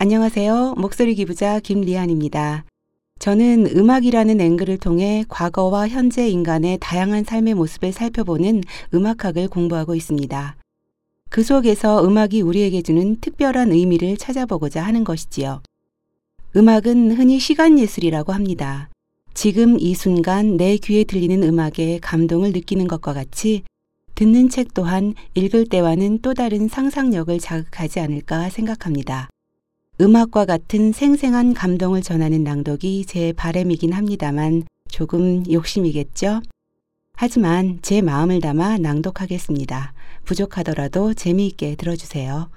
안녕하세요. 목소리 기부자 김리안입니다. 저는 음악이라는 앵글을 통해 과거와 현재 인간의 다양한 삶의 모습을 살펴보는 음악학을 공부하고 있습니다. 그 속에서 음악이 우리에게 주는 특별한 의미를 찾아보고자 하는 것이지요. 음악은 흔히 시간 예술이라고 합니다. 지금 이 순간 내 귀에 들리는 음악에 감동을 느끼는 것과 같이 듣는 책 또한 읽을 때와는 또 다른 상상력을 자극하지 않을까 생각합니다. 음악과 같은 생생한 감동을 전하는 낭독이 제 바램이긴 합니다만 조금 욕심이겠죠? 하지만 제 마음을 담아 낭독하겠습니다. 부족하더라도 재미있게 들어주세요.